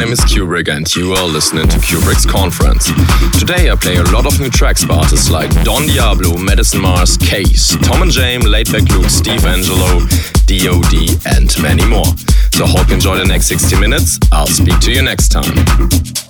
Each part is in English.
name is Cuebrick and you are listening to Cuebrick's Conference. Today I play a lot of new tracks by artists like Don Diablo, Madison Mars, KAAZE, Tom and James, Laidback Luke, Steve Angello, DOD, and many more. So hope you enjoy the next 60 minutes. I'll speak to you next time.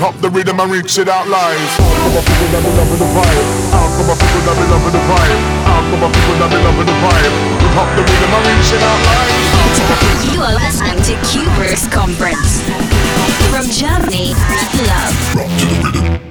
Rip up the rhythm and reach it out live. Out to my people that be loving the vibe. Out to my people that be loving the vibe. Out to my people that be loving the vibe. Rip up the rhythm and reach it out live. Out to my people. You are listening to Cuebrick's Conference. From Germany, love. Out to my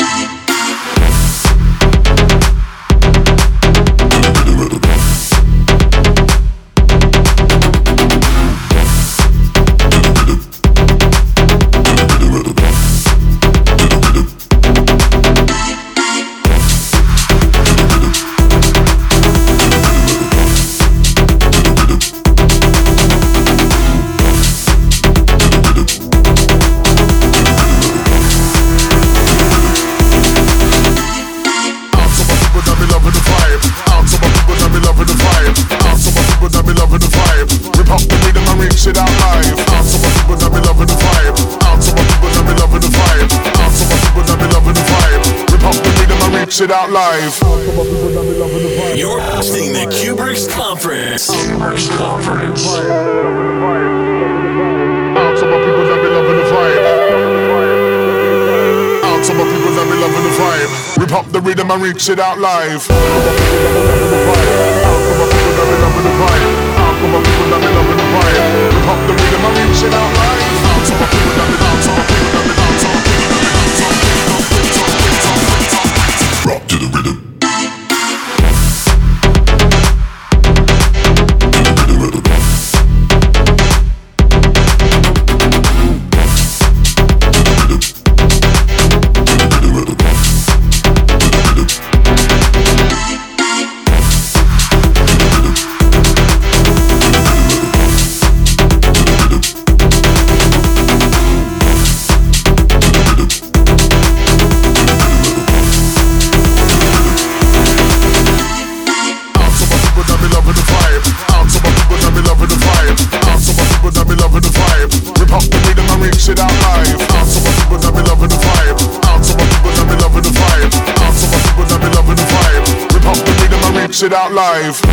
live. Out to my people that be loving the vibe. You're listening the Cuebrick's Conference. Cuebrick's Conference. Out to my people that be loving the vibe. Out to my people that be loving the vibe. Rip up the rhythm and reach it out live. Out to my people that be loving the vibe. Out to my people that be loving the vibe. Rip up the rhythm and reach it out live. Out to my people that be out to my it out live.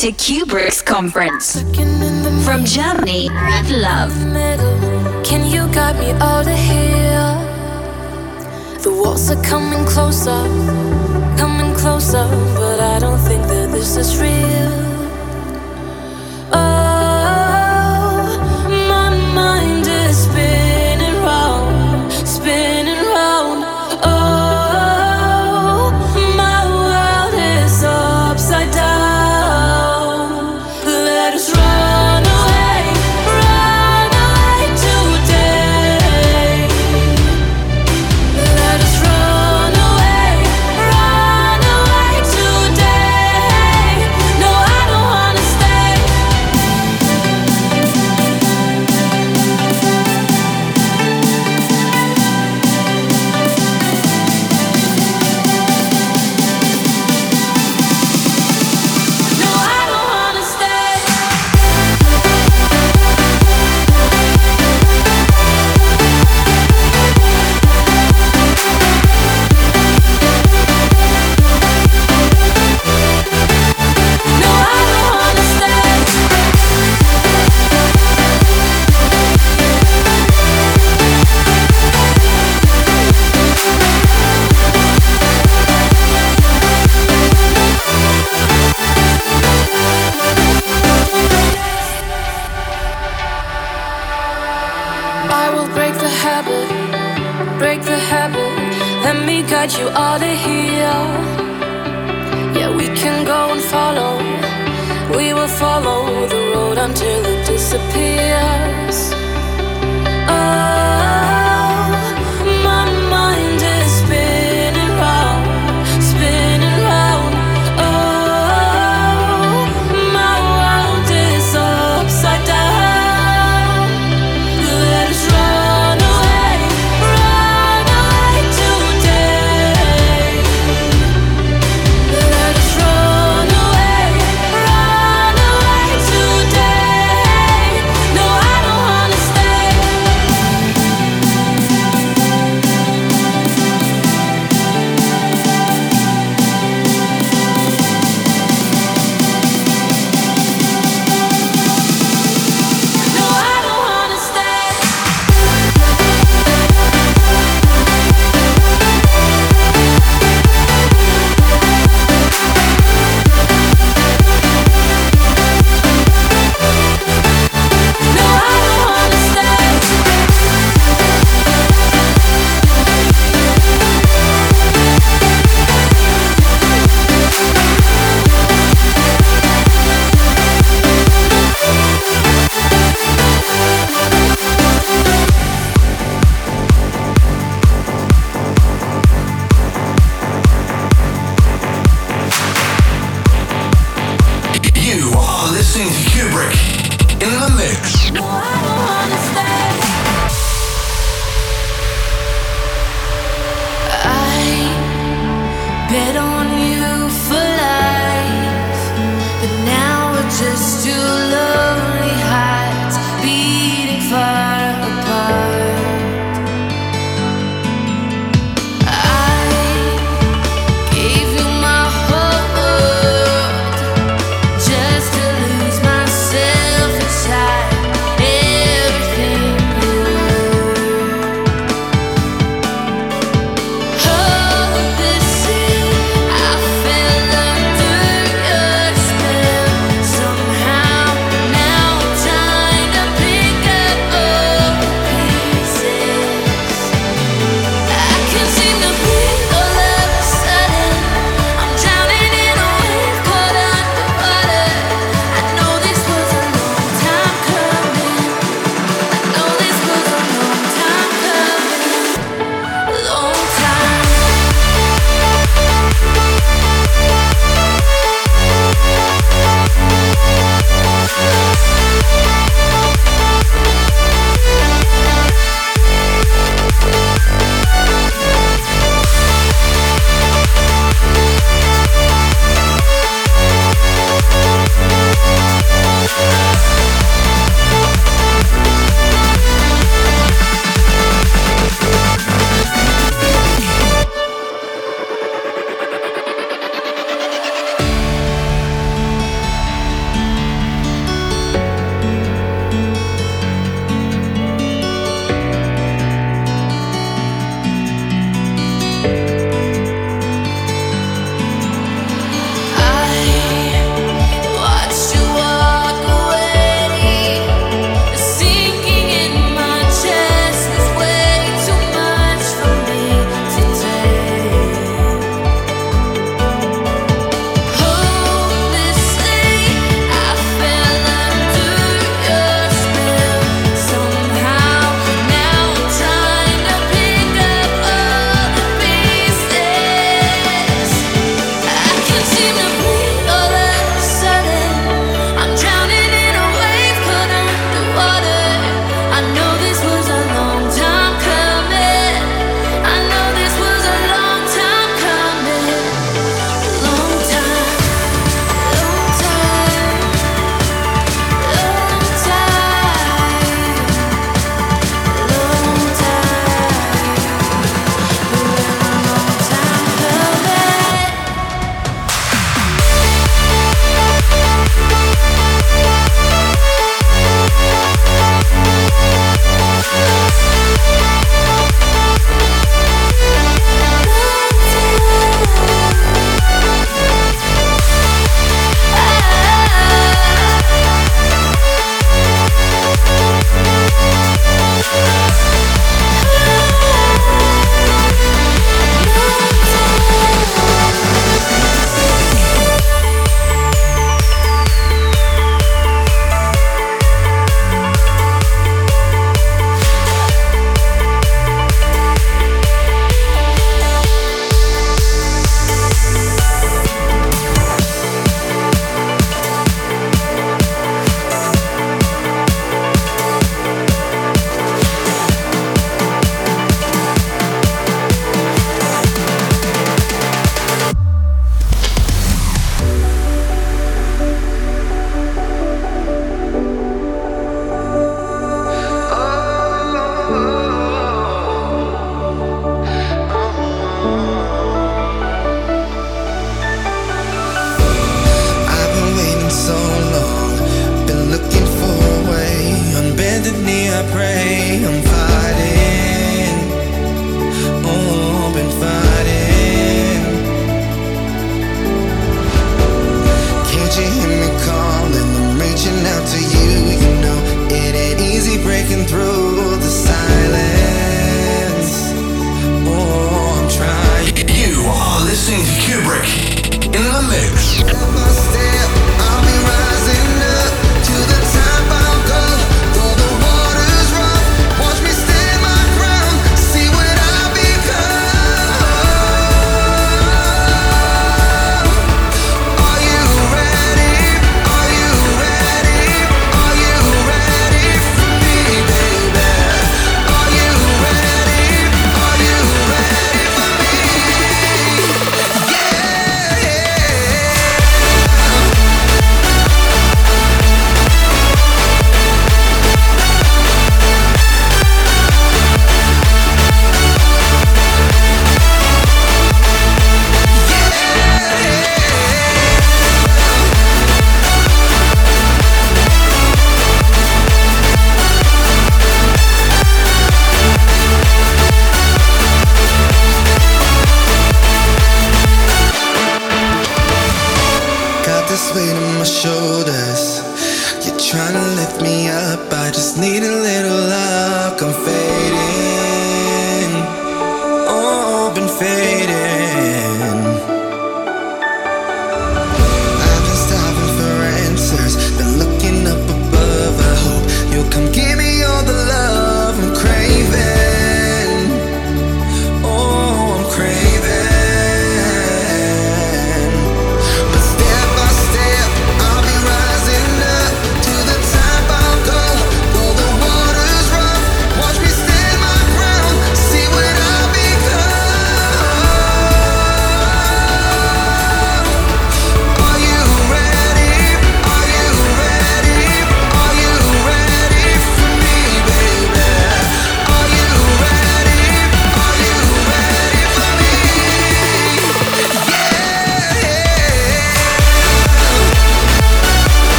To Cuebrick's conference. From Germany with love. Can you guide me out of here? The walls are coming closer, coming closer, but I don't think that this is real.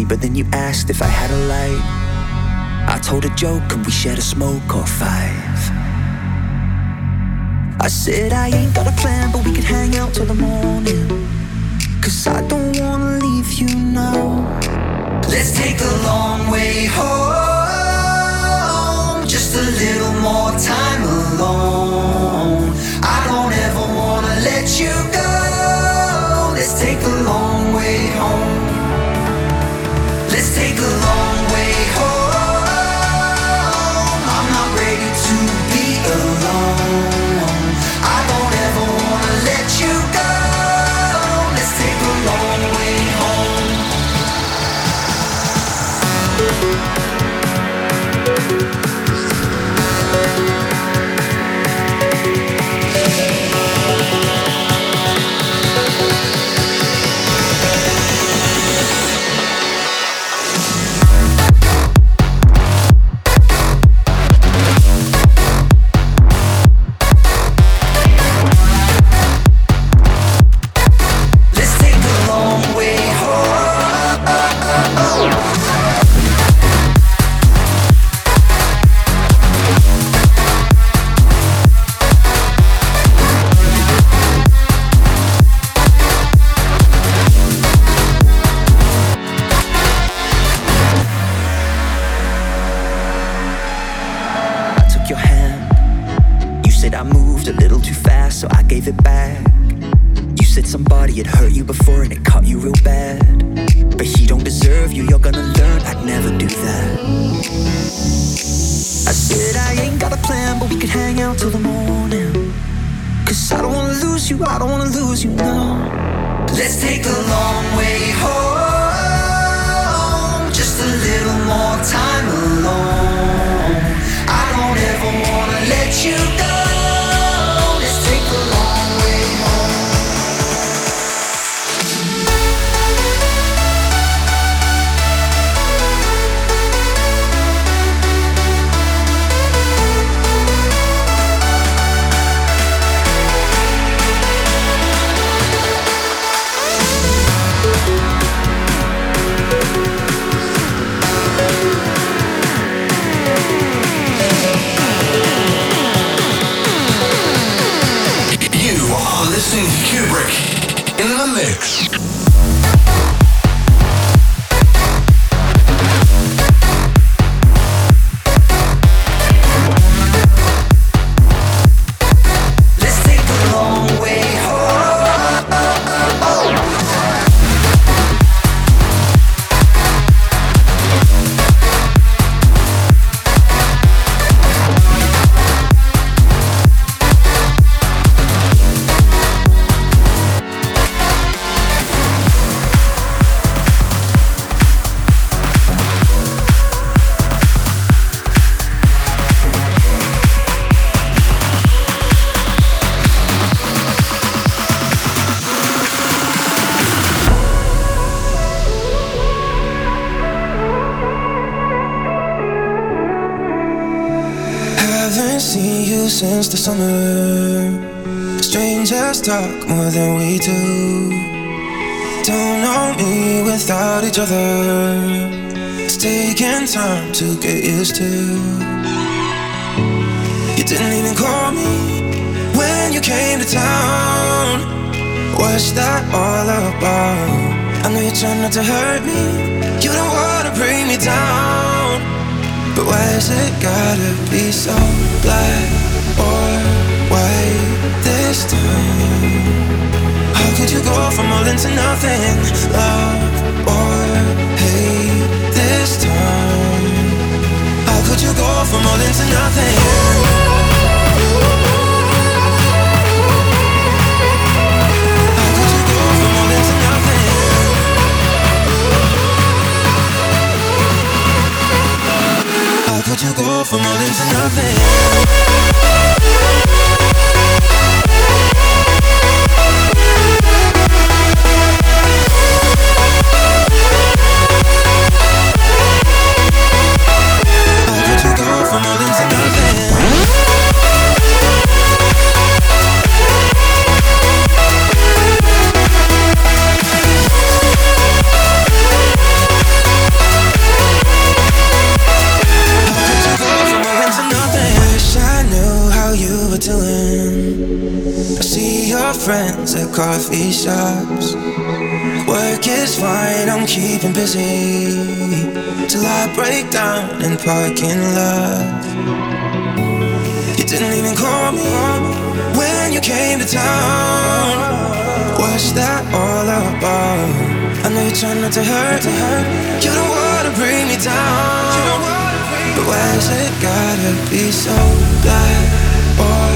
Me, but then you asked if I had a light. I told a joke and we shared a smoke or five. I said I ain't got a plan, but we could hang out till the morning. Cause I don't wanna leave you now. Let's take the long way home. Other. It's taking time to get used to. You didn't even call me when you came to town. What's that all about? I know you're trying not to hurt me. You don't wanna bring me down. But why's it gotta be so black or white this time? How could you go from all into nothing? Love How could you go from all into nothing? How could you go from all into nothing? Coffee shops. Work is fine, I'm keeping busy till I break down in parking lots. You didn't even call me when you came to town. What's that all about? I know you're trying not to hurt me. You don't wanna bring me down. But why's it gotta be so black or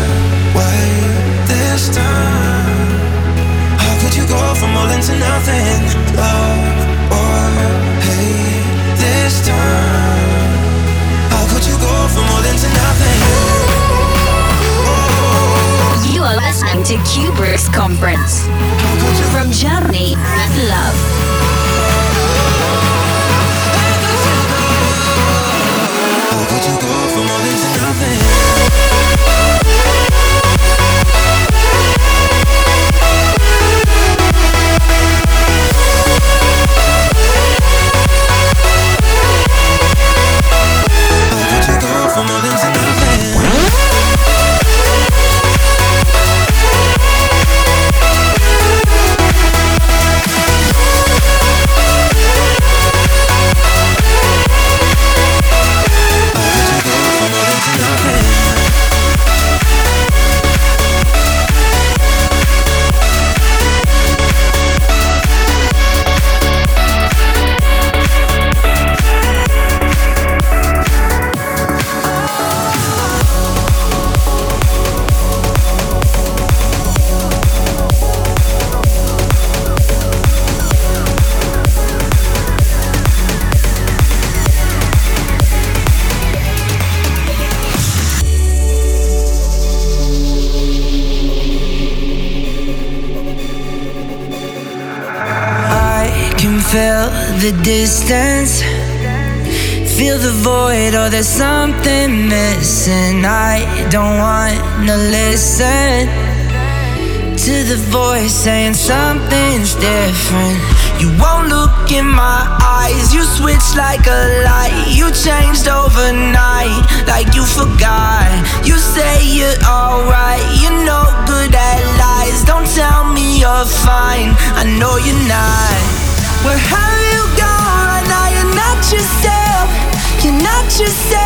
white this time? Could you go from all into nothing? Love or hate this time? How could you go from all into nothing? You are listening to Cuebrick's conference. Distance. Feel the void, or there's something missing. I don't wanna listen to the voice saying something's different. You won't look in my eyes, you switch like a light. You changed overnight, like you forgot. You say you're alright, you're no good at lies. Don't tell me you're fine, I know you're not. Where have you're not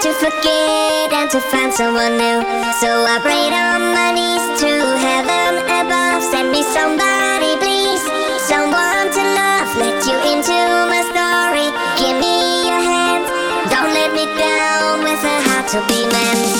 to forget and to find someone new. So I prayed on my knees to heaven above. Send me somebody, please, someone to love. Let you into my story. Give me your hand. Don't let me down with a heart to be mend.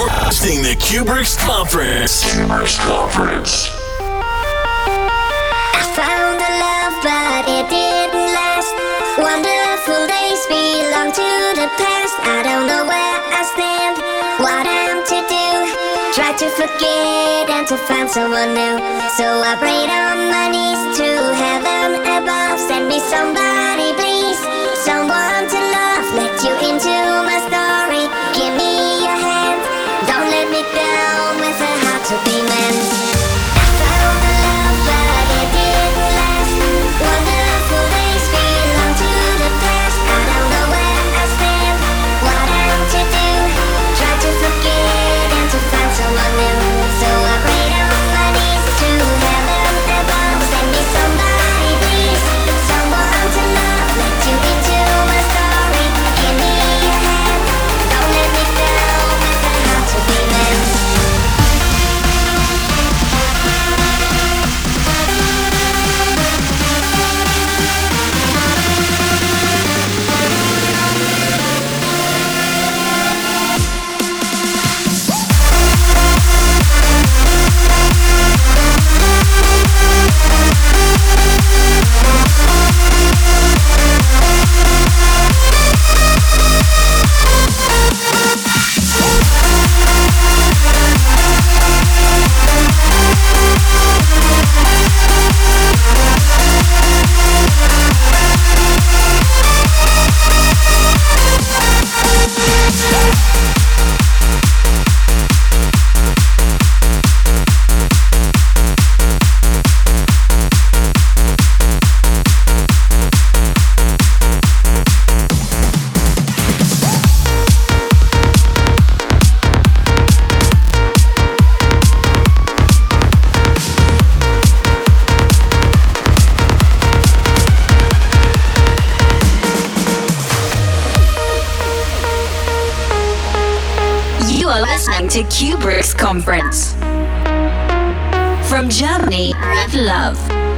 Listening to Cuebrick's Conference. Cuebrick's Conference. I found a love, but it didn't last. Wonderful days belong to the past. I don't know where I stand, what I'm to do. Try to forget and to find someone new. So I prayed on my knees to heaven above. Send me somebody, conference. From Germany with love.